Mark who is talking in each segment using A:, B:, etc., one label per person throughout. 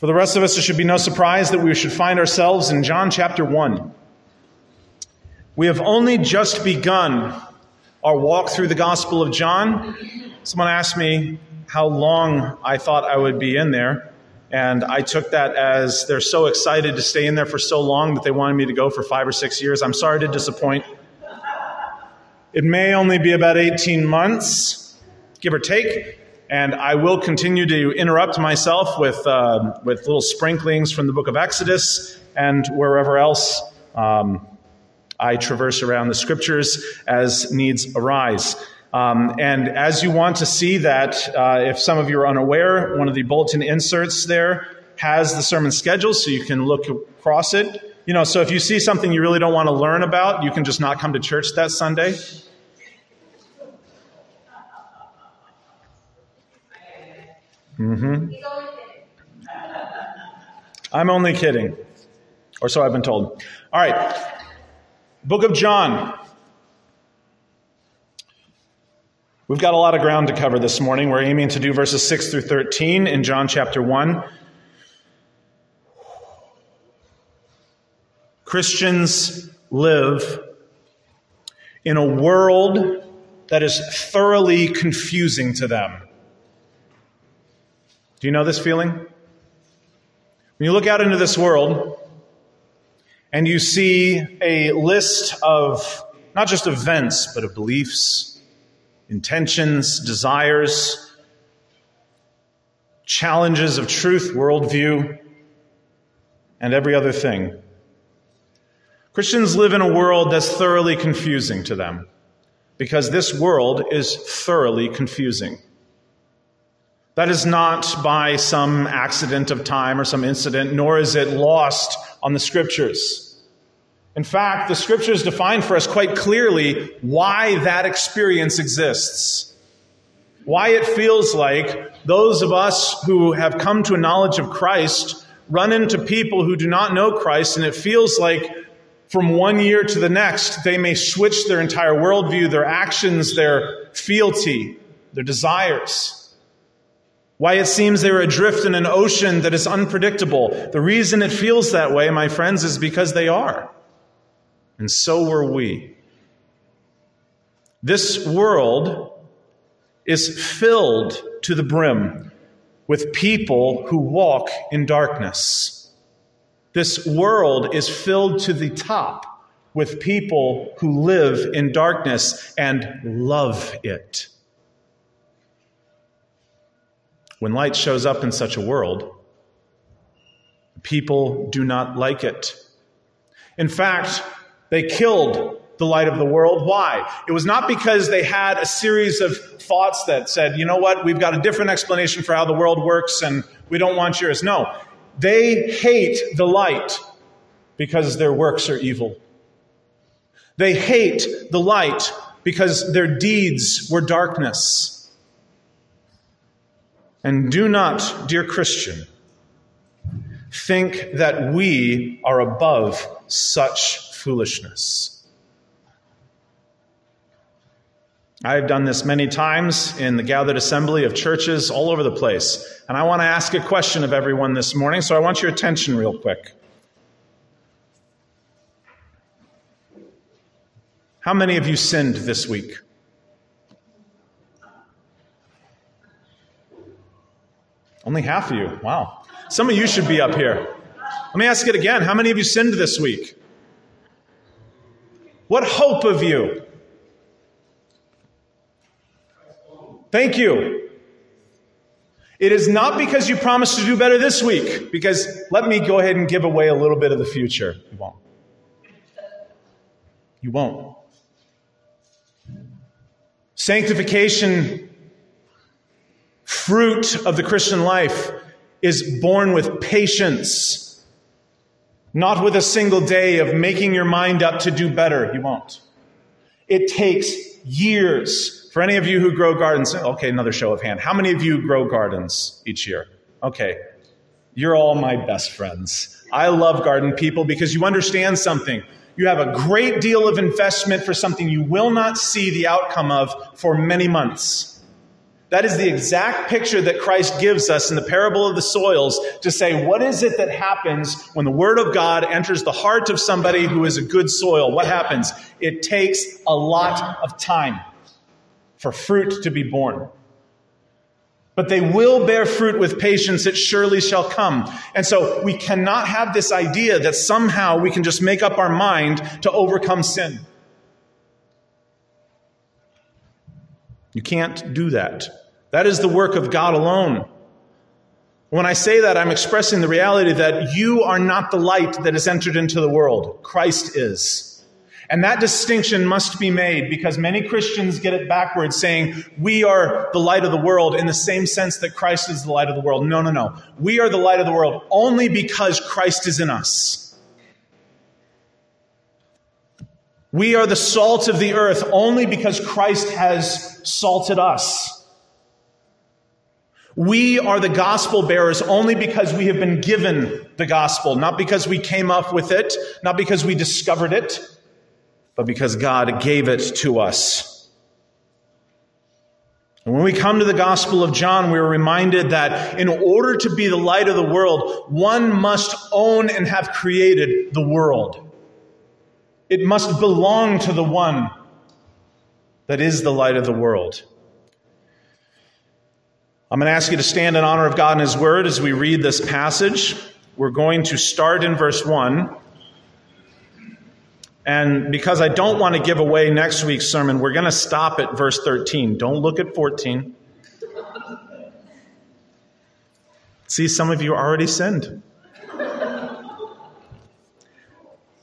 A: For the rest of us, it should be no surprise that we should find ourselves in John chapter 1. We have only just begun our walk through the Gospel of John. Someone asked me how long I thought I would be in there, and I took that as they're so excited to stay in there for so long that they wanted me to go for five or six years. I'm sorry to disappoint. It may only be about 18 months, give or take, and I will continue to interrupt myself with, uh, with little sprinklings from the book of Exodus and wherever else um, I traverse around the scriptures as needs arise. Um, and as you want to see that, uh, if some of you are unaware, one of the bulletin inserts there has the sermon schedule so you can look across it. You know, so if you see something you really don't want to learn about, you can just not come to church that Sunday. Mm-hmm. I'm only kidding. Or so I've been told. All right. Book of John. We've got a lot of ground to cover this morning. We're aiming to do verses 6 through 13 in John chapter 1. Christians live in a world that is thoroughly confusing to them. Do you know this feeling? When you look out into this world and you see a list of not just events, but of beliefs, intentions, desires, challenges of truth, worldview, and every other thing. Christians live in a world that's thoroughly confusing to them because this world is thoroughly confusing. That is not by some accident of time or some incident, nor is it lost on the scriptures. In fact, the scriptures define for us quite clearly why that experience exists. Why it feels like those of us who have come to a knowledge of Christ run into people who do not know Christ, and it feels like from one year to the next, they may switch their entire worldview, their actions, their fealty, their desires why it seems they're adrift in an ocean that is unpredictable. The reason it feels that way, my friends, is because they are. And so were we. This world is filled to the brim with people who walk in darkness. This world is filled to the top with people who live in darkness and love it. When light shows up in such a world, people do not like it. In fact, they killed the light of the world. Why? It was not because they had a series of thoughts that said, you know what, we've got a different explanation for how the world works and we don't want yours. No. They hate the light because their works are evil. They hate the light because their deeds were darkness. And do not, dear Christian, think that we are above such foolishness. I've done this many times in the gathered assembly of churches all over the place. And I want to ask a question of everyone this morning, so I want your attention real quick. How many of you sinned this week? Only half of you. Wow. Some of you should be up here. Let me ask it again. How many of you sinned this week? What hope of you? Thank you. It is not because you promised to do better this week, because let me go ahead and give away a little bit of the future. You won't. You won't. Sanctification fruit of the Christian life is born with patience, not with a single day of making your mind up to do better. You won't. It takes years. For any of you who grow gardens, okay, another show of hand. How many of you grow gardens each year? Okay. You're all my best friends. I love garden people because you understand something. You have a great deal of investment for something you will not see the outcome of for many months. That is the exact picture that Christ gives us in the parable of the soils to say, what is it that happens when the Word of God enters the heart of somebody who is a good soil? What happens? It takes a lot of time for fruit to be born. But they will bear fruit with patience, it surely shall come. And so we cannot have this idea that somehow we can just make up our mind to overcome sin. You can't do that. That is the work of God alone. When I say that, I'm expressing the reality that you are not the light that has entered into the world. Christ is. And that distinction must be made because many Christians get it backwards, saying we are the light of the world in the same sense that Christ is the light of the world. No, no, no. We are the light of the world only because Christ is in us. We are the salt of the earth only because Christ has salted us. We are the gospel bearers only because we have been given the gospel, not because we came up with it, not because we discovered it, but because God gave it to us. And when we come to the Gospel of John, we are reminded that in order to be the light of the world, one must own and have created the world. It must belong to the one that is the light of the world. I'm going to ask you to stand in honor of God and His Word as we read this passage. We're going to start in verse 1. And because I don't want to give away next week's sermon, we're going to stop at verse 13. Don't look at 14. See, some of you already sinned.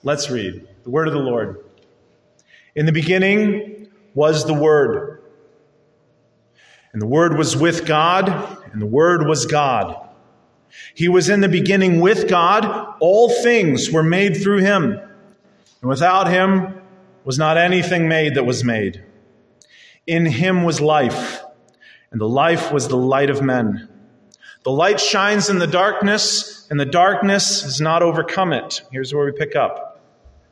A: Let's read the word of the Lord. In the beginning was the Word and the Word was with God, and the Word was God. He was in the beginning with God. All things were made through him. And without him was not anything made that was made. In him was life, and the life was the light of men. The light shines in the darkness, and the darkness has not overcome it. Here's where we pick up.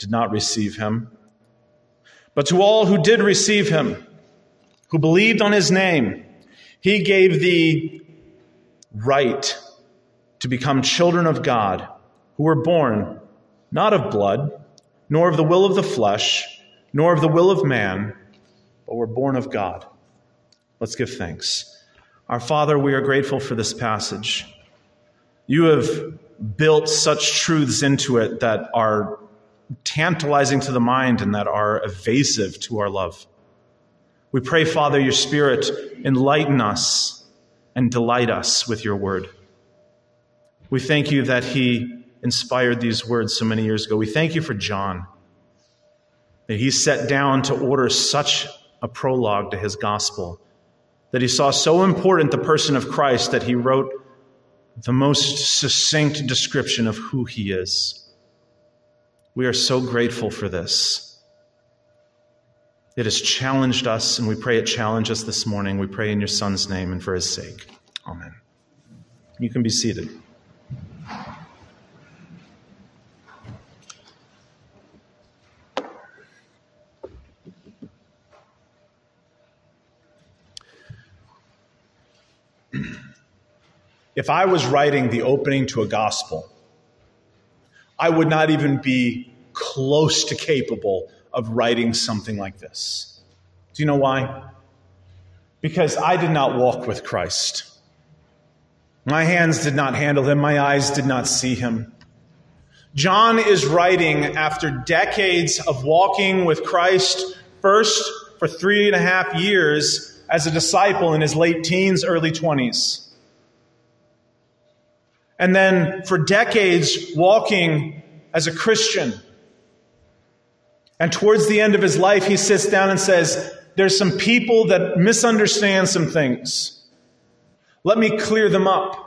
A: did not receive him. But to all who did receive him, who believed on his name, he gave the right to become children of God, who were born not of blood, nor of the will of the flesh, nor of the will of man, but were born of God. Let's give thanks. Our Father, we are grateful for this passage. You have built such truths into it that are tantalizing to the mind and that are evasive to our love. We pray, Father, your Spirit enlighten us and delight us with your word. We thank you that he inspired these words so many years ago. We thank you for John, that he set down to order such a prologue to his gospel, that he saw so important the person of Christ that he wrote the most succinct description of who he is. We are so grateful for this. It has challenged us, and we pray it challenge us this morning. We pray in your Son's name and for his sake. Amen. You can be seated. if I was writing the opening to a gospel, I would not even be close to capable of writing something like this. Do you know why? Because I did not walk with Christ. My hands did not handle him, my eyes did not see him. John is writing after decades of walking with Christ, first for three and a half years as a disciple in his late teens, early 20s and then for decades walking as a Christian. And towards the end of his life, he sits down and says, There's some people that misunderstand some things. Let me clear them up.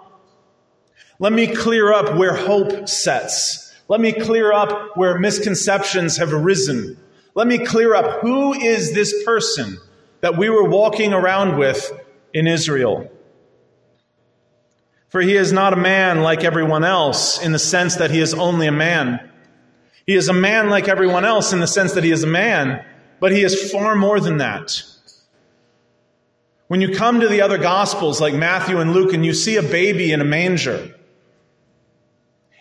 A: Let me clear up where hope sets. Let me clear up where misconceptions have arisen. Let me clear up who is this person that we were walking around with in Israel. For he is not a man like everyone else in the sense that he is only a man. He is a man like everyone else in the sense that he is a man, but he is far more than that. When you come to the other gospels like Matthew and Luke and you see a baby in a manger,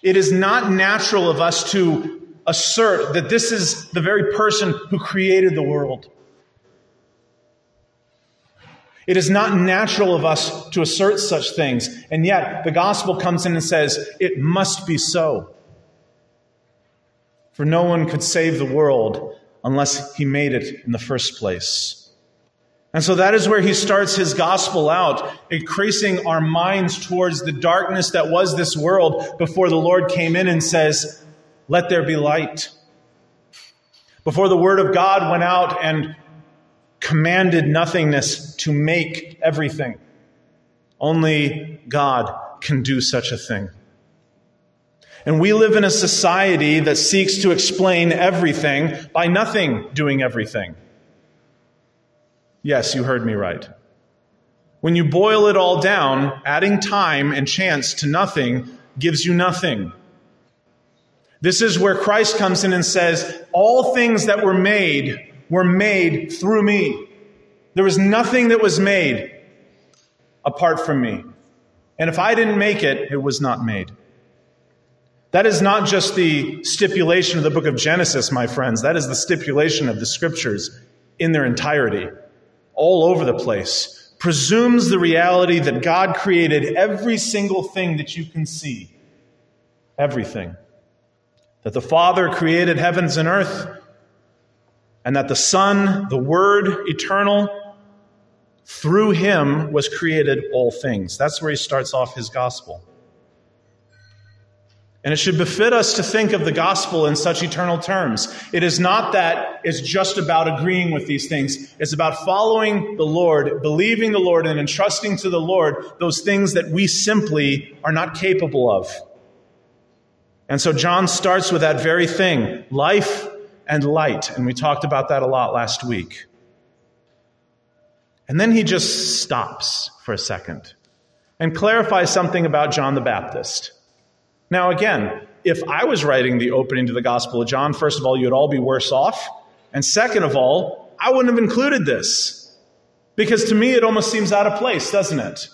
A: it is not natural of us to assert that this is the very person who created the world. It is not natural of us to assert such things. And yet, the gospel comes in and says, it must be so. For no one could save the world unless he made it in the first place. And so that is where he starts his gospel out, increasing our minds towards the darkness that was this world before the Lord came in and says, Let there be light. Before the word of God went out and commanded nothingness to make everything. Only God can do such a thing. And we live in a society that seeks to explain everything by nothing doing everything. Yes, you heard me right. When you boil it all down, adding time and chance to nothing gives you nothing. This is where Christ comes in and says, All things that were made were made through me. There was nothing that was made apart from me. And if I didn't make it, it was not made. That is not just the stipulation of the book of Genesis, my friends. That is the stipulation of the scriptures in their entirety, all over the place. Presumes the reality that God created every single thing that you can see. Everything. That the Father created heavens and earth and that the Son, the Word eternal, through him was created all things. That's where he starts off his gospel. And it should befit us to think of the gospel in such eternal terms. It is not that it's just about agreeing with these things. It's about following the Lord, believing the Lord, and entrusting to the Lord those things that we simply are not capable of. And so John starts with that very thing life and light. And we talked about that a lot last week. And then he just stops for a second and clarifies something about John the Baptist. Now, again, if I was writing the opening to the Gospel of John, first of all, you'd all be worse off. And second of all, I wouldn't have included this. Because to me, it almost seems out of place, doesn't it?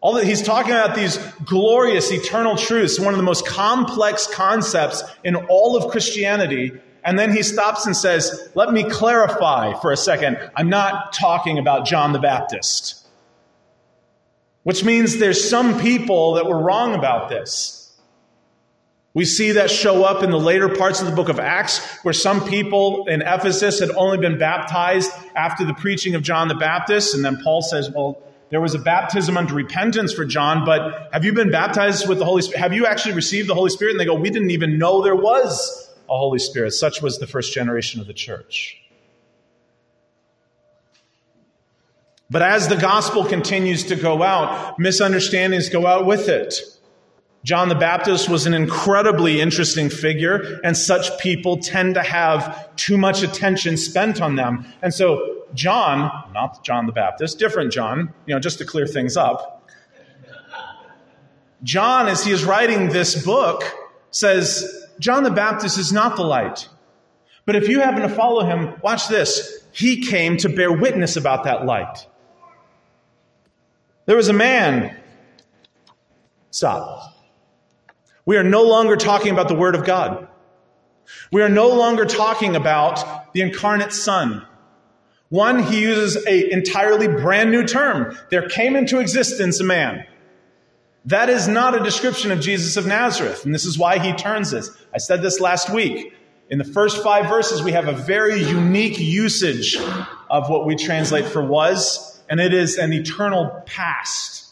A: All that he's talking about these glorious eternal truths, one of the most complex concepts in all of Christianity, and then he stops and says, Let me clarify for a second. I'm not talking about John the Baptist. Which means there's some people that were wrong about this. We see that show up in the later parts of the book of Acts, where some people in Ephesus had only been baptized after the preaching of John the Baptist. And then Paul says, Well, there was a baptism unto repentance for John, but have you been baptized with the Holy Spirit? Have you actually received the Holy Spirit? And they go, We didn't even know there was a Holy Spirit. Such was the first generation of the church. But as the gospel continues to go out, misunderstandings go out with it. John the Baptist was an incredibly interesting figure, and such people tend to have too much attention spent on them. And so, John, not John the Baptist, different John, you know, just to clear things up, John, as he is writing this book, says, John the Baptist is not the light. But if you happen to follow him, watch this. He came to bear witness about that light. There was a man. Stop. We are no longer talking about the Word of God. We are no longer talking about the incarnate Son. One, he uses an entirely brand new term. There came into existence a man. That is not a description of Jesus of Nazareth, and this is why he turns this. I said this last week. In the first five verses, we have a very unique usage of what we translate for was, and it is an eternal past.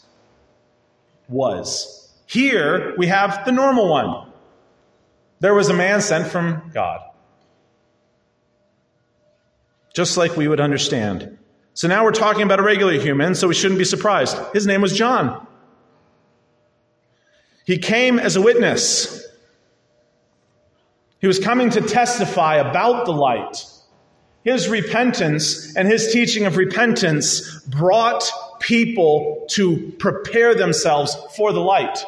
A: Was. Here, we have the normal one. There was a man sent from God. Just like we would understand. So now we're talking about a regular human, so we shouldn't be surprised. His name was John. He came as a witness. He was coming to testify about the light. His repentance and his teaching of repentance brought people to prepare themselves for the light.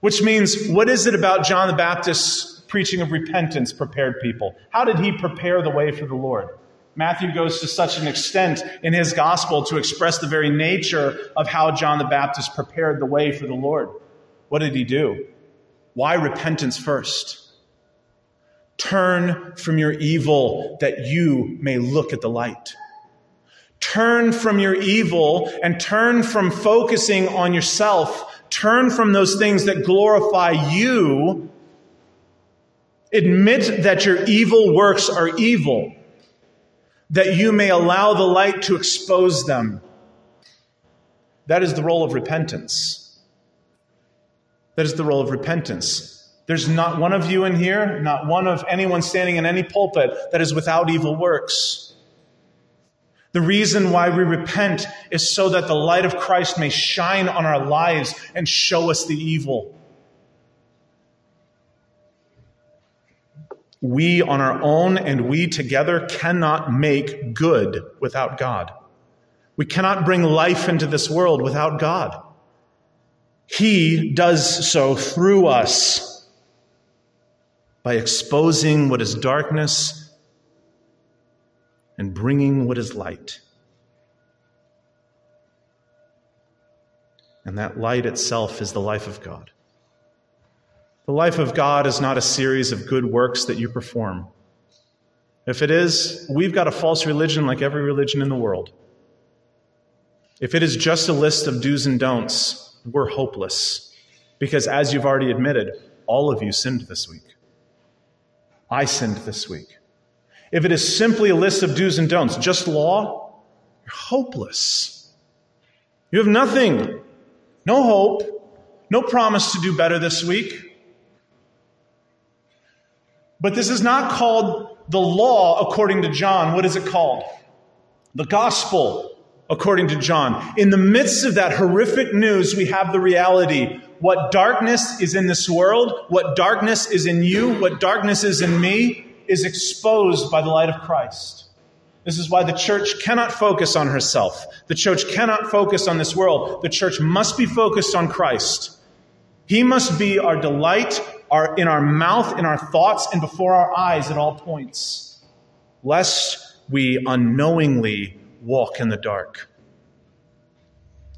A: Which means, what is it about John the Baptist's preaching of repentance prepared people? How did he prepare the way for the Lord? Matthew goes to such an extent in his gospel to express the very nature of how John the Baptist prepared the way for the Lord. What did he do? Why repentance first? Turn from your evil that you may look at the light. Turn from your evil and turn from focusing on yourself. Turn from those things that glorify you. Admit that your evil works are evil that you may allow the light to expose them. That is the role of repentance. That is the role of repentance. There's not one of you in here, not one of anyone standing in any pulpit that is without evil works. The reason why we repent is so that the light of Christ may shine on our lives and show us the evil. We on our own and we together cannot make good without God. We cannot bring life into this world without God. He does so through us by exposing what is darkness and bringing what is light. And that light itself is the life of God. The life of God is not a series of good works that you perform. If it is, we've got a false religion like every religion in the world. If it is just a list of do's and don'ts, we're hopeless. Because as you've already admitted, all of you sinned this week. I sinned this week. If it is simply a list of do's and don'ts, just law, you're hopeless. You have nothing, no hope, no promise to do better this week. But this is not called the law according to John. What is it called? The gospel according to John. In the midst of that horrific news, we have the reality. What darkness is in this world, what darkness is in you, what darkness is in me, is exposed by the light of Christ. This is why the church cannot focus on herself. The church cannot focus on this world. The church must be focused on Christ. He must be our delight, our, in our mouth, in our thoughts, and before our eyes at all points, lest we unknowingly walk in the dark,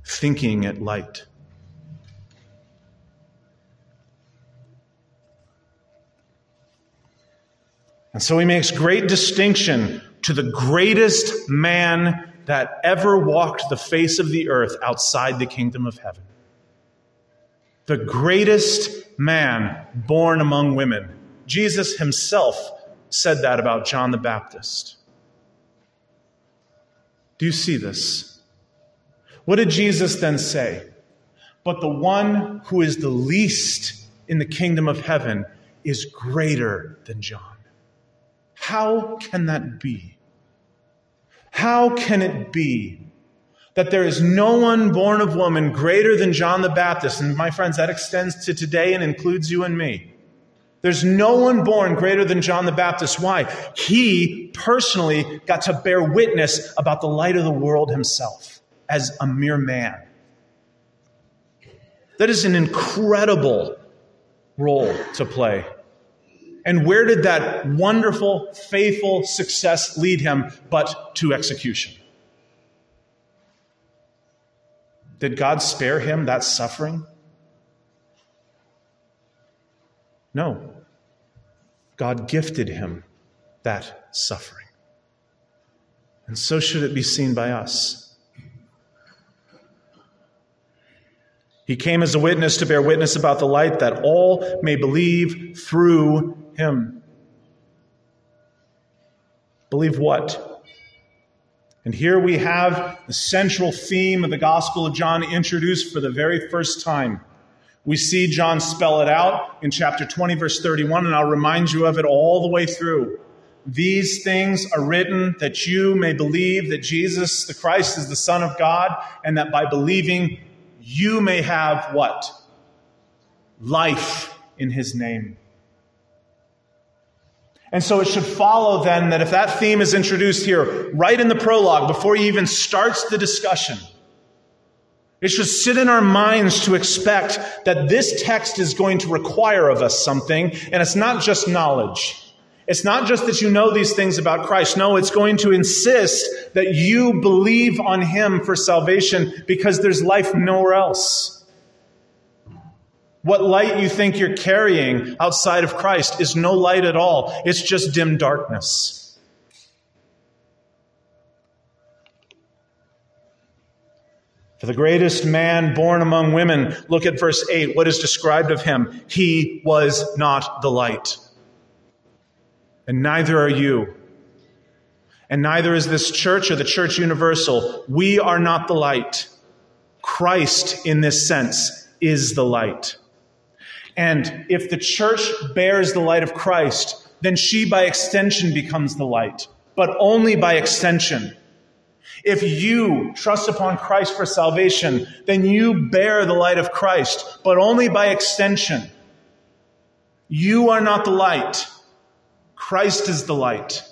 A: thinking at light. And so he makes great distinction to the greatest man that ever walked the face of the earth outside the kingdom of heaven the greatest man born among women. Jesus himself said that about John the Baptist. Do you see this? What did Jesus then say? But the one who is the least in the kingdom of heaven is greater than John. How can that be? How can it be that there is no one born of woman greater than John the Baptist. And my friends, that extends to today and includes you and me. There's no one born greater than John the Baptist. Why? He personally got to bear witness about the light of the world himself as a mere man. That is an incredible role to play. And where did that wonderful, faithful success lead him but to execution? Did God spare him that suffering? No. God gifted him that suffering. And so should it be seen by us. He came as a witness to bear witness about the light that all may believe through him. Believe what? And here we have the central theme of the Gospel of John introduced for the very first time. We see John spell it out in chapter 20, verse 31, and I'll remind you of it all the way through. These things are written that you may believe that Jesus the Christ is the Son of God, and that by believing you may have what? Life in his name. And so it should follow then that if that theme is introduced here, right in the prologue, before he even starts the discussion, it should sit in our minds to expect that this text is going to require of us something, and it's not just knowledge. It's not just that you know these things about Christ. No, it's going to insist that you believe on Him for salvation because there's life nowhere else. What light you think you're carrying outside of Christ is no light at all. It's just dim darkness. For the greatest man born among women, look at verse 8. What is described of him? He was not the light. And neither are you. And neither is this church or the church universal. We are not the light. Christ, in this sense, is the light. And if the church bears the light of Christ, then she by extension becomes the light, but only by extension. If you trust upon Christ for salvation, then you bear the light of Christ, but only by extension. You are not the light. Christ is the light,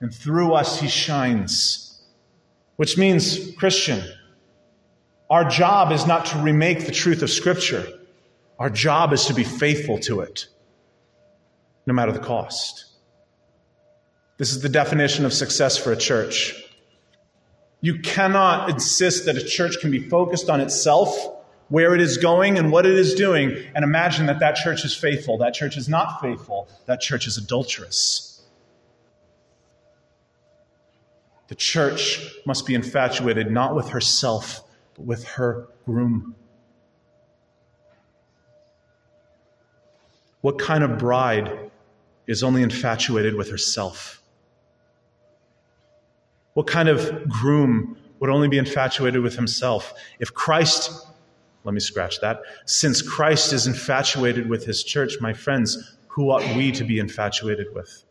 A: and through us he shines. Which means, Christian, our job is not to remake the truth of Scripture. Our job is to be faithful to it, no matter the cost. This is the definition of success for a church. You cannot insist that a church can be focused on itself, where it is going, and what it is doing, and imagine that that church is faithful. That church is not faithful. That church is adulterous. The church must be infatuated not with herself, but with her groom. What kind of bride is only infatuated with herself? What kind of groom would only be infatuated with himself? If Christ, let me scratch that, since Christ is infatuated with his church, my friends, who ought we to be infatuated with?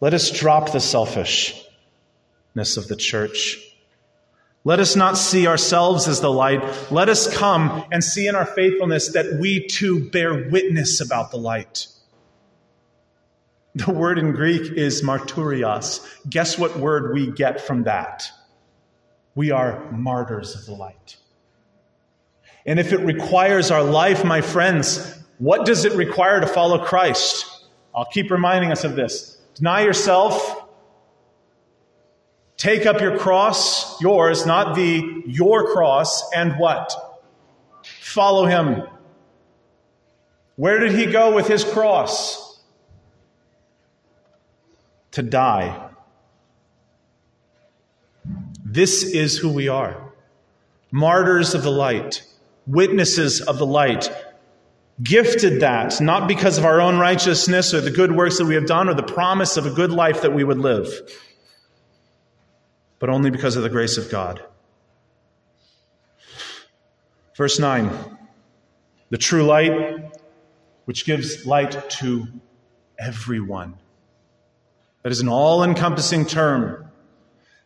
A: Let us drop the selfishness of the church. Let us not see ourselves as the light. Let us come and see in our faithfulness that we too bear witness about the light. The word in Greek is martyrios. Guess what word we get from that? We are martyrs of the light. And if it requires our life, my friends, what does it require to follow Christ? I'll keep reminding us of this. Deny yourself. Take up your cross, yours, not the your cross, and what? Follow him. Where did he go with his cross? To die. This is who we are martyrs of the light, witnesses of the light, gifted that not because of our own righteousness or the good works that we have done or the promise of a good life that we would live, but only because of the grace of God. Verse 9 the true light, which gives light to everyone. That is an all encompassing term.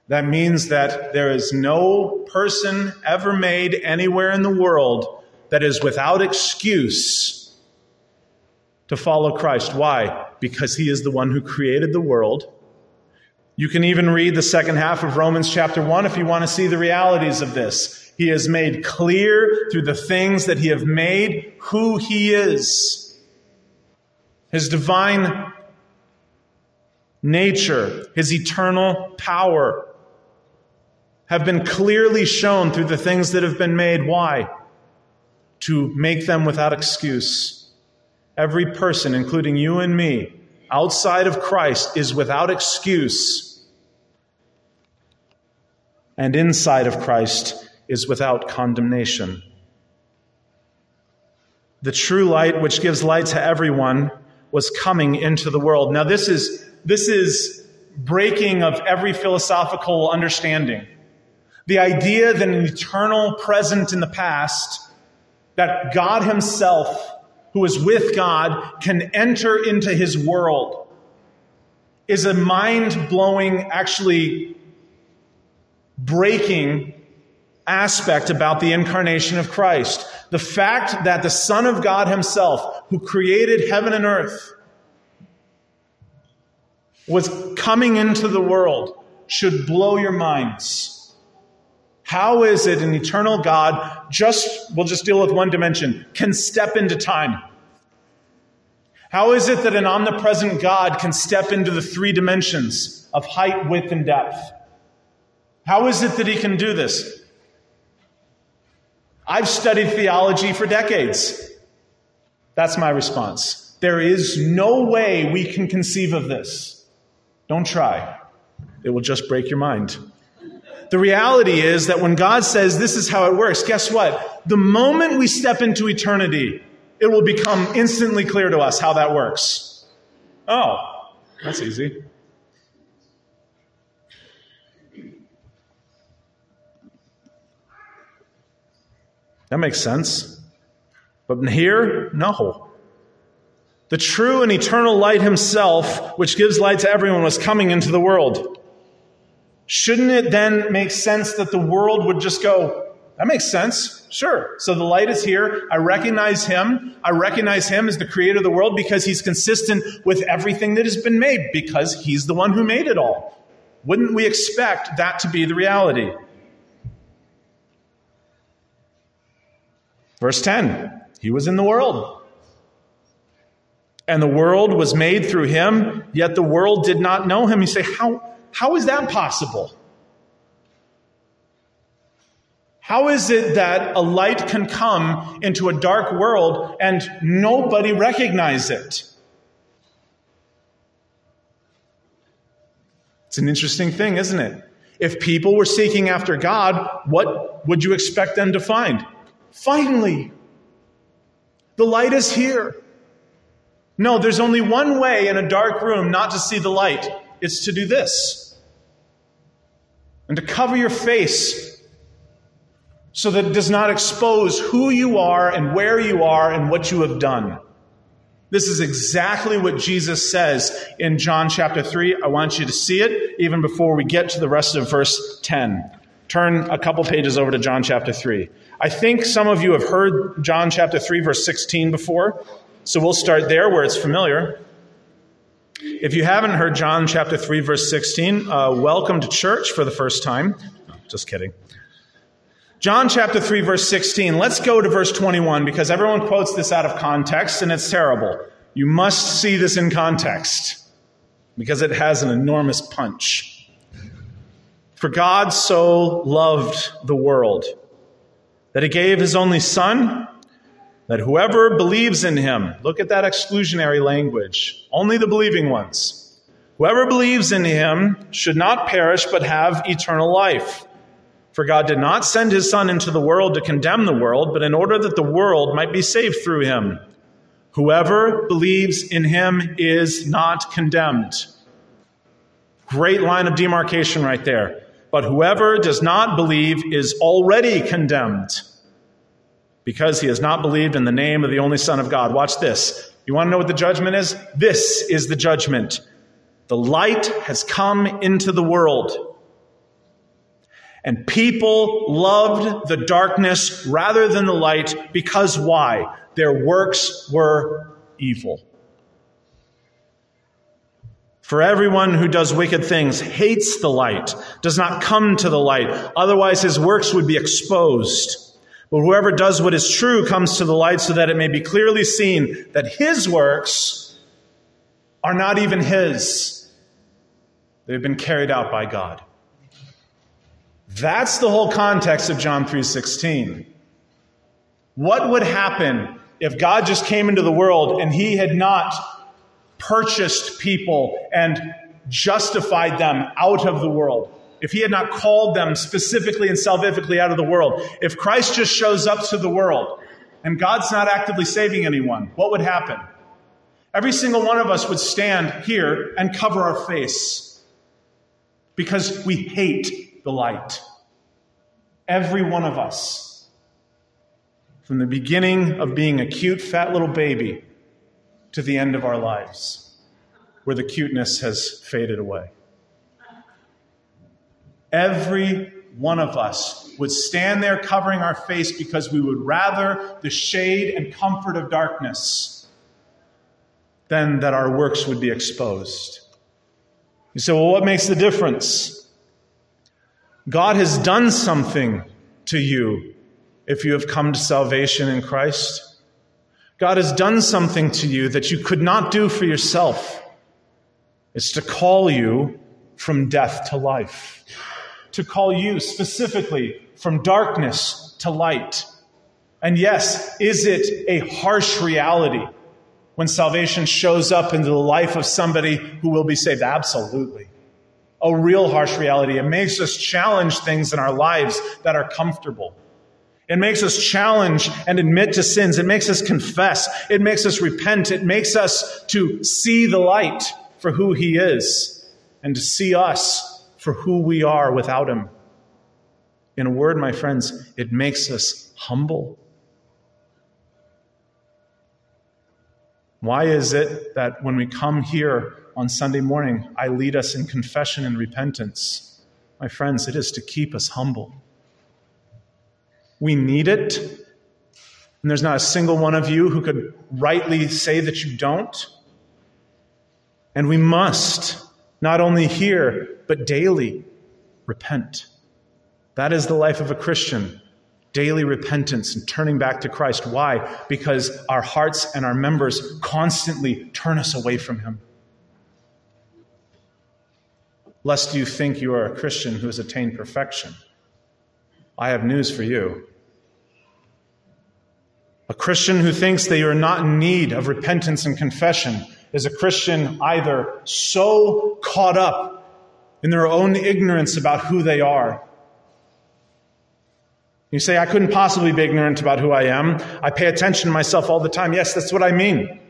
A: That means that there is no person ever made anywhere in the world that is without excuse to follow Christ. Why? Because he is the one who created the world. You can even read the second half of Romans chapter 1 if you want to see the realities of this. He has made clear through the things that he have made who he is. His divine nature, his eternal power have been clearly shown through the things that have been made. Why? To make them without excuse. Every person, including you and me, outside of Christ is without excuse. And inside of Christ is without condemnation. The true light, which gives light to everyone, was coming into the world. Now, this is this is breaking of every philosophical understanding. The idea that an eternal present in the past, that God Himself who is with God can enter into his world is a mind blowing, actually breaking aspect about the incarnation of Christ. The fact that the Son of God himself, who created heaven and earth, was coming into the world should blow your minds. How is it an eternal God, just, we'll just deal with one dimension, can step into time? How is it that an omnipresent God can step into the three dimensions of height, width, and depth? How is it that he can do this? I've studied theology for decades. That's my response. There is no way we can conceive of this. Don't try. It will just break your mind. The reality is that when God says this is how it works, guess what? The moment we step into eternity, it will become instantly clear to us how that works. Oh, that's easy. That makes sense. But here, no. The true and eternal light himself, which gives light to everyone, was coming into the world. Shouldn't it then make sense that the world would just go, that makes sense. Sure. So the light is here. I recognize him. I recognize him as the creator of the world because he's consistent with everything that has been made because he's the one who made it all. Wouldn't we expect that to be the reality? Verse 10 He was in the world. And the world was made through him, yet the world did not know him. You say, How, how is that possible? How is it that a light can come into a dark world and nobody recognize it? It's an interesting thing, isn't it? If people were seeking after God, what would you expect them to find? Finally, the light is here. No, there's only one way in a dark room not to see the light it's to do this and to cover your face so that it does not expose who you are and where you are and what you have done. This is exactly what Jesus says in John chapter 3. I want you to see it even before we get to the rest of verse 10. Turn a couple pages over to John chapter 3. I think some of you have heard John chapter 3, verse 16 before, so we'll start there where it's familiar. If you haven't heard John chapter 3, verse 16, uh, welcome to church for the first time. just kidding. John chapter 3, verse 16. Let's go to verse 21 because everyone quotes this out of context and it's terrible. You must see this in context because it has an enormous punch. For God so loved the world that he gave his only Son that whoever believes in him, look at that exclusionary language, only the believing ones. Whoever believes in him should not perish but have eternal life. For God did not send his Son into the world to condemn the world, but in order that the world might be saved through him. Whoever believes in him is not condemned. Great line of demarcation right there. But whoever does not believe is already condemned because he has not believed in the name of the only Son of God. Watch this. You want to know what the judgment is? This is the judgment. The light has come into the world. And people loved the darkness rather than the light because why? Their works were evil. For everyone who does wicked things hates the light, does not come to the light, otherwise his works would be exposed. But whoever does what is true comes to the light so that it may be clearly seen that his works are not even his. They've been carried out by God. That's the whole context of John 3:16. What would happen if God just came into the world and he had not purchased people and justified them out of the world? If he had not called them specifically and salvifically out of the world, if Christ just shows up to the world and God's not actively saving anyone, what would happen? Every single one of us would stand here and cover our face because we hate the light. Every one of us. from the beginning of being a cute, fat little baby to the end of our lives, where the cuteness has faded away. Every one of us would stand there covering our face because we would rather the shade and comfort of darkness than that our works would be exposed. You say, well, what makes the difference? God has done something to you if you have come to salvation in Christ. God has done something to you that you could not do for yourself. It's to call you from death to life, to call you specifically from darkness to light. And yes, is it a harsh reality when salvation shows up into the life of somebody who will be saved? Absolutely. A real harsh reality. It makes us challenge things in our lives that are comfortable. It makes us challenge and admit to sins. It makes us confess. It makes us repent. It makes us to see the light for who He is and to see us for who we are without Him. In a word, my friends, it makes us humble. Why is it that when we come here on Sunday morning, I lead us in confession and repentance? My friends, it is to keep us humble. We need it. And there's not a single one of you who could rightly say that you don't. And we must, not only here, but daily, repent. That is the life of a Christian daily repentance and turning back to Christ. Why? Because our hearts and our members constantly turn us away from Him. Lest you think you are a Christian who has attained perfection, I have news for you. A Christian who thinks that you are not in need of repentance and confession is a Christian either so caught up in their own ignorance about who they are you say, I couldn't possibly be ignorant about who I am. I pay attention to myself all the time. Yes, that's what I mean.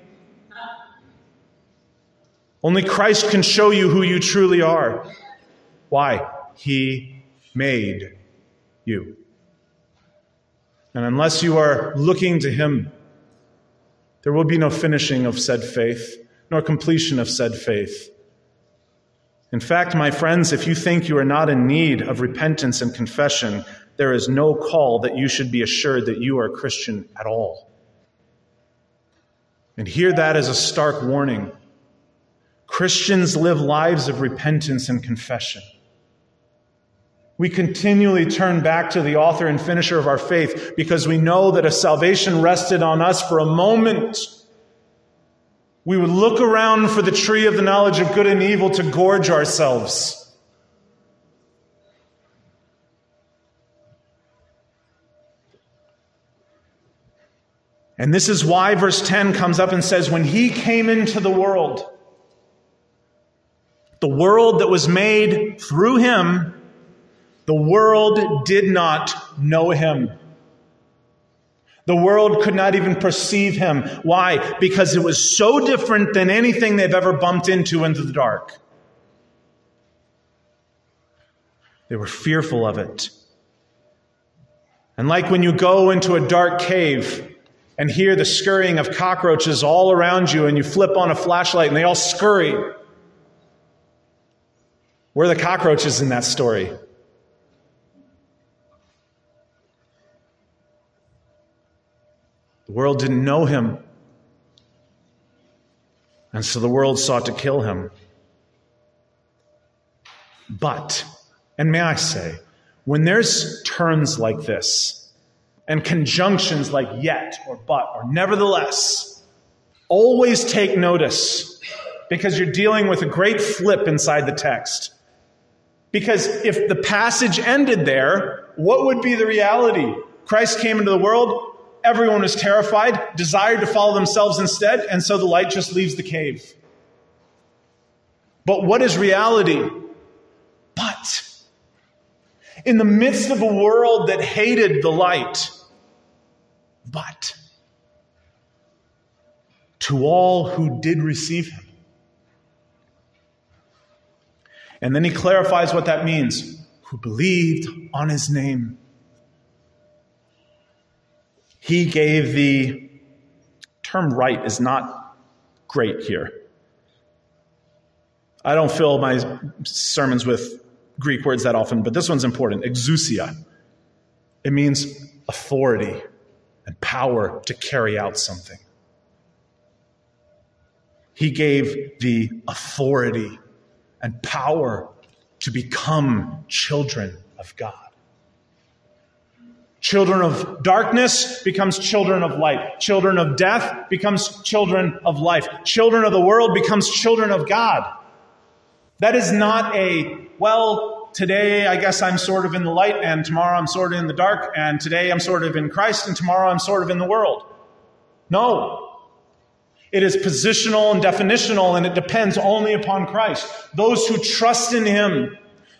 A: Only Christ can show you who you truly are. Why? He made you. And unless you are looking to Him, there will be no finishing of said faith, nor completion of said faith. In fact, my friends, if you think you are not in need of repentance and confession, there is no call that you should be assured that you are a Christian at all. And hear that as a stark warning. Christians live lives of repentance and confession. We continually turn back to the author and finisher of our faith because we know that if salvation rested on us for a moment, we would look around for the tree of the knowledge of good and evil to gorge ourselves. And this is why verse 10 comes up and says, When he came into the world, the world that was made through him, the world did not know him. The world could not even perceive him. Why? Because it was so different than anything they've ever bumped into into the dark. They were fearful of it. And like when you go into a dark cave and hear the scurrying of cockroaches all around you, and you flip on a flashlight and they all scurry. Where are the cockroaches in that story? The world didn't know him. And so the world sought to kill him. But, and may I say, when there's turns like this, and conjunctions like yet or but or nevertheless. Always take notice because you're dealing with a great flip inside the text. Because if the passage ended there, what would be the reality? Christ came into the world, everyone was terrified, desired to follow themselves instead, and so the light just leaves the cave. But what is reality? But in the midst of a world that hated the light, but to all who did receive him. And then he clarifies what that means who believed on his name. He gave the term right is not great here. I don't fill my sermons with Greek words that often, but this one's important. Exousia. It means authority and power to carry out something. He gave the authority and power to become children of God. Children of darkness becomes children of light. Children of death becomes children of life. Children of the world becomes children of God. That is not a, well, today I guess I'm sort of in the light and tomorrow I'm sort of in the dark and today I'm sort of in Christ and tomorrow I'm sort of in the world. No. It is positional and definitional and it depends only upon Christ. Those who trust in Him,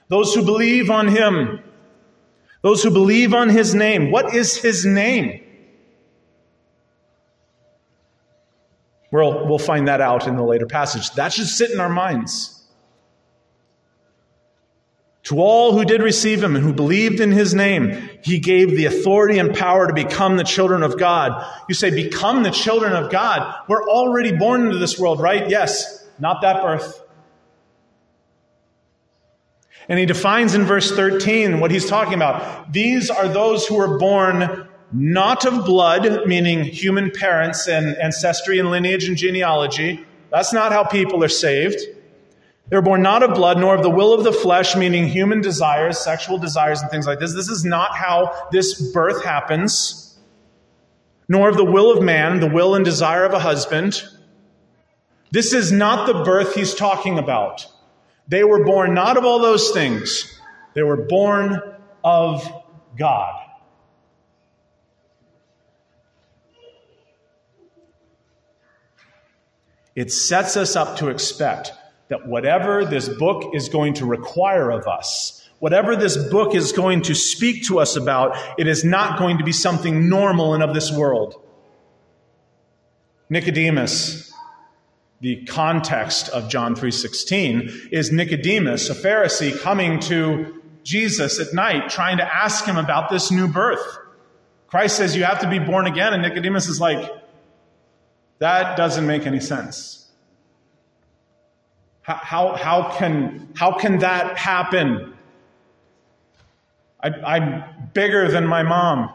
A: those who believe on Him, those who believe on His name. What is His name? We'll, we'll find that out in the later passage. That should sit in our minds. To all who did receive him and who believed in his name, he gave the authority and power to become the children of God. You say, become the children of God. We're already born into this world, right? Yes, not that birth. And he defines in verse 13 what he's talking about. These are those who were born not of blood, meaning human parents and ancestry and lineage and genealogy. That's not how people are saved. They were born not of blood, nor of the will of the flesh, meaning human desires, sexual desires, and things like this. This is not how this birth happens, nor of the will of man, the will and desire of a husband. This is not the birth he's talking about. They were born not of all those things, they were born of God. It sets us up to expect that whatever this book is going to require of us, whatever this book is going to speak to us about, it is not going to be something normal and of this world. Nicodemus, the context of John 3:16 is Nicodemus, a Pharisee coming to Jesus at night trying to ask him about this new birth. Christ says you have to be born again and Nicodemus is like that doesn't make any sense. How, how, can, how can that happen? I, am bigger than my mom.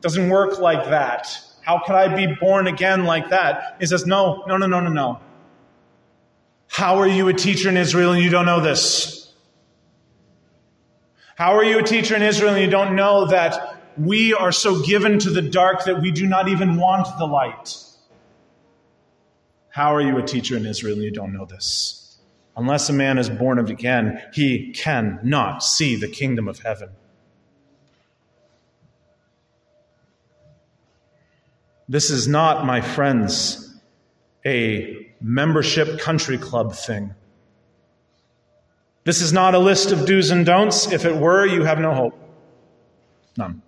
A: Doesn't work like that. How could I be born again like that? He says, No, no, no, no, no, no. How are you a teacher in Israel and you don't know this? How are you a teacher in Israel and you don't know that we are so given to the dark that we do not even want the light? How are you a teacher in Israel and you don't know this? Unless a man is born again, he cannot see the kingdom of heaven. This is not, my friends, a membership country club thing. This is not a list of do's and don'ts. If it were, you have no hope. None.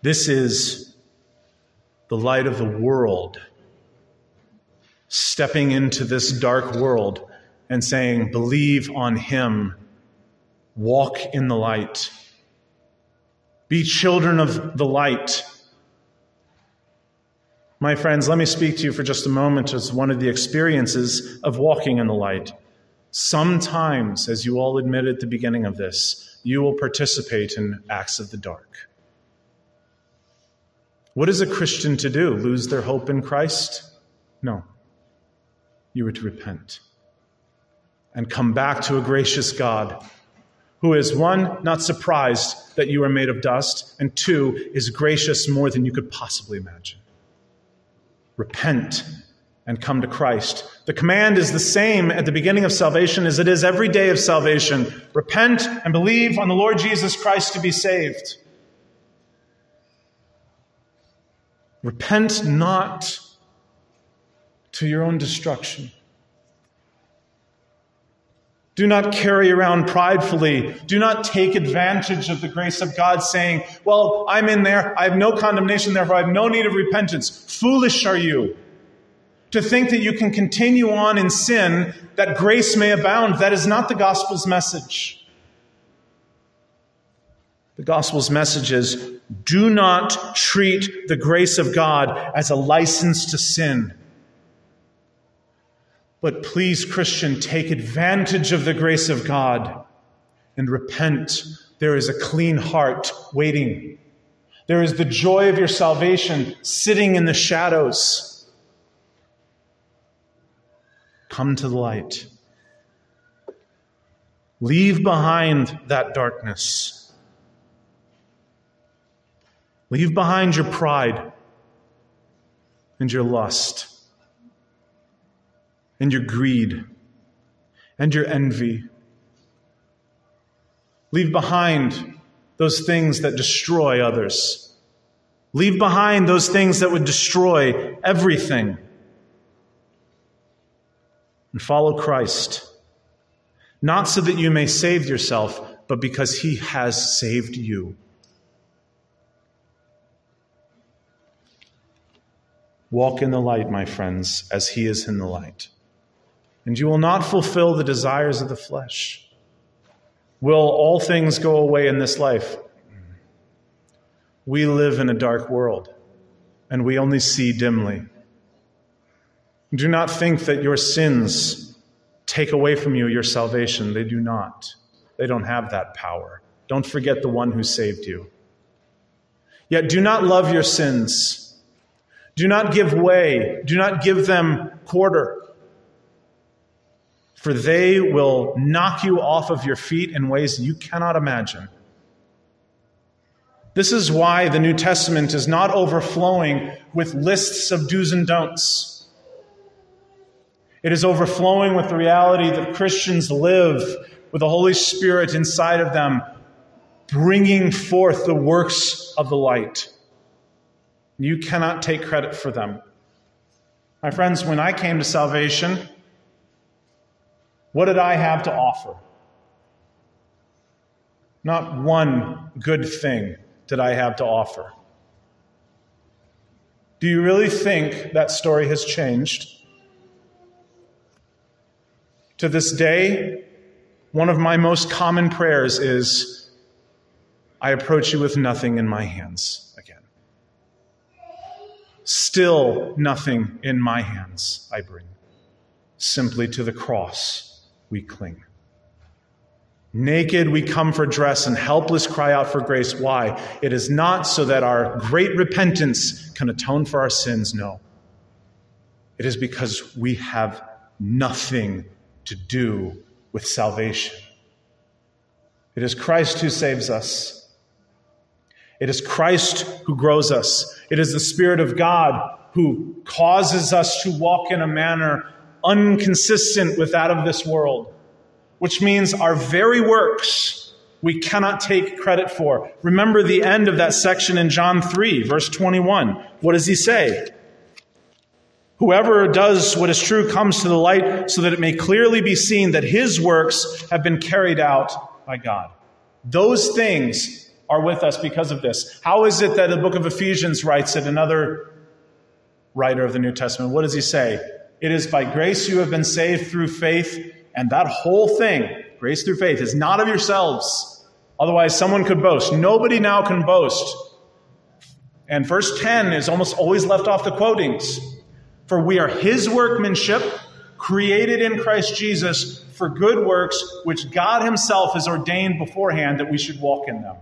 A: This is the light of the world stepping into this dark world and saying, Believe on Him, walk in the light, be children of the light. My friends, let me speak to you for just a moment as one of the experiences of walking in the light. Sometimes, as you all admitted at the beginning of this, you will participate in acts of the dark. What is a Christian to do? Lose their hope in Christ? No you are to repent and come back to a gracious God who is one, not surprised that you are made of dust, and two, is gracious more than you could possibly imagine. Repent and come to Christ. The command is the same at the beginning of salvation as it is every day of salvation. Repent and believe on the Lord Jesus Christ to be saved. Repent not to your own destruction. Do not carry around pridefully. Do not take advantage of the grace of God, saying, Well, I'm in there. I have no condemnation, therefore I have no need of repentance. Foolish are you to think that you can continue on in sin that grace may abound. That is not the gospel's message. The gospel's message is do not treat the grace of God as a license to sin. But please, Christian, take advantage of the grace of God and repent. There is a clean heart waiting. There is the joy of your salvation sitting in the shadows. Come to the light. Leave behind that darkness. Leave behind your pride and your lust and your greed and your envy. Leave behind those things that destroy others. Leave behind those things that would destroy everything. And follow Christ. Not so that you may save yourself, but because he has saved you. Walk in the light, my friends, as he is in the light. And you will not fulfill the desires of the flesh. Will all things go away in this life? We live in a dark world, and we only see dimly. Do not think that your sins take away from you your salvation. They do not. They don't have that power. Don't forget the one who saved you. Yet do not love your sins. Do not give way. Do not give them quarter for they will knock you off of your feet in ways you cannot imagine. This is why the New Testament is not overflowing with lists of do's and don'ts. It is overflowing with the reality that Christians live with the Holy Spirit inside of them, bringing forth the works of the light. You cannot take credit for them. My friends, when I came to salvation, what did I have to offer? Not one good thing did I have to offer. Do you really think that story has changed? To this day, one of my most common prayers is I approach you with nothing in my hands again. Still nothing in my hands I bring, simply to the cross we cling. Naked we come for dress and helpless cry out for grace. Why? It is not so that our great repentance can atone for our sins. No. It is because we have nothing to do with salvation. It is Christ who saves us. It is Christ who grows us. It is the Spirit of God who causes us to walk in a manner inconsistent with that of this world, which means our very works we cannot take credit for. Remember the end of that section in John 3, verse 21. What does he say? Whoever does what is true comes to the light so that it may clearly be seen that his works have been carried out by God. Those things are with us because of this. How is it that the book of Ephesians writes it, another writer of the New Testament? What does he say? It is by grace you have been saved through faith, and that whole thing, grace through faith, is not of yourselves. Otherwise, someone could boast. Nobody now can boast. And verse 10 is almost always left off the quotings. For we are his workmanship, created in Christ Jesus for good works, which God himself has ordained beforehand that we should walk in them.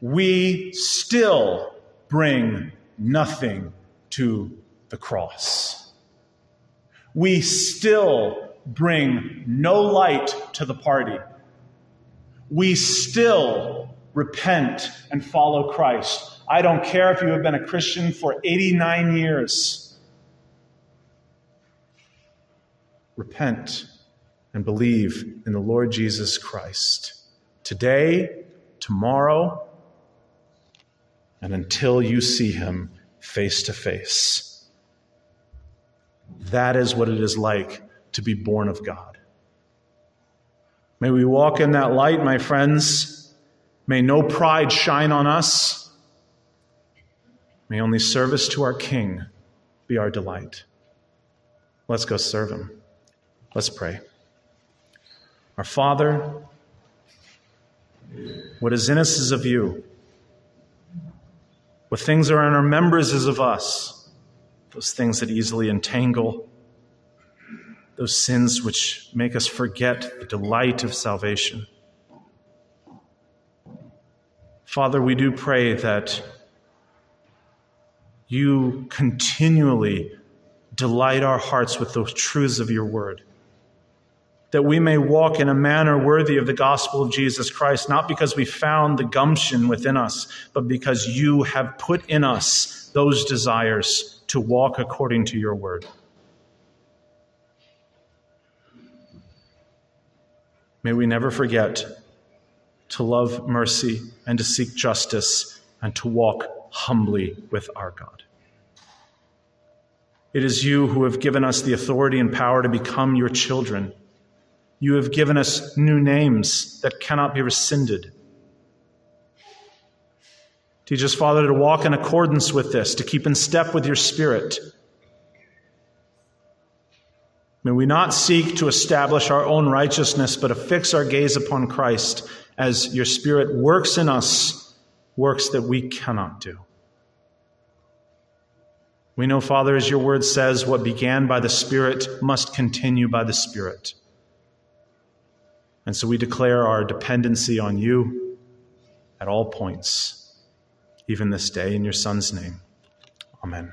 A: We still bring nothing to the cross. We still bring no light to the party. We still repent and follow Christ. I don't care if you have been a Christian for 89 years. Repent and believe in the Lord Jesus Christ. Today, tomorrow, and until you see him face to face. That is what it is like to be born of God. May we walk in that light, my friends. May no pride shine on us. May only service to our King be our delight. Let's go serve him. Let's pray. Our Father, What is in us is of you. What things are in our members is of us. Those things that easily entangle, those sins which make us forget the delight of salvation. Father, we do pray that you continually delight our hearts with those truths of your word. That we may walk in a manner worthy of the gospel of Jesus Christ, not because we found the gumption within us, but because you have put in us those desires to walk according to your word. May we never forget to love mercy and to seek justice and to walk humbly with our God. It is you who have given us the authority and power to become your children. You have given us new names that cannot be rescinded. Teach us, Father, to walk in accordance with this, to keep in step with your Spirit. May we not seek to establish our own righteousness, but to fix our gaze upon Christ as your Spirit works in us, works that we cannot do. We know, Father, as your word says, what began by the Spirit must continue by the Spirit. And so we declare our dependency on you at all points, even this day, in your Son's name. Amen.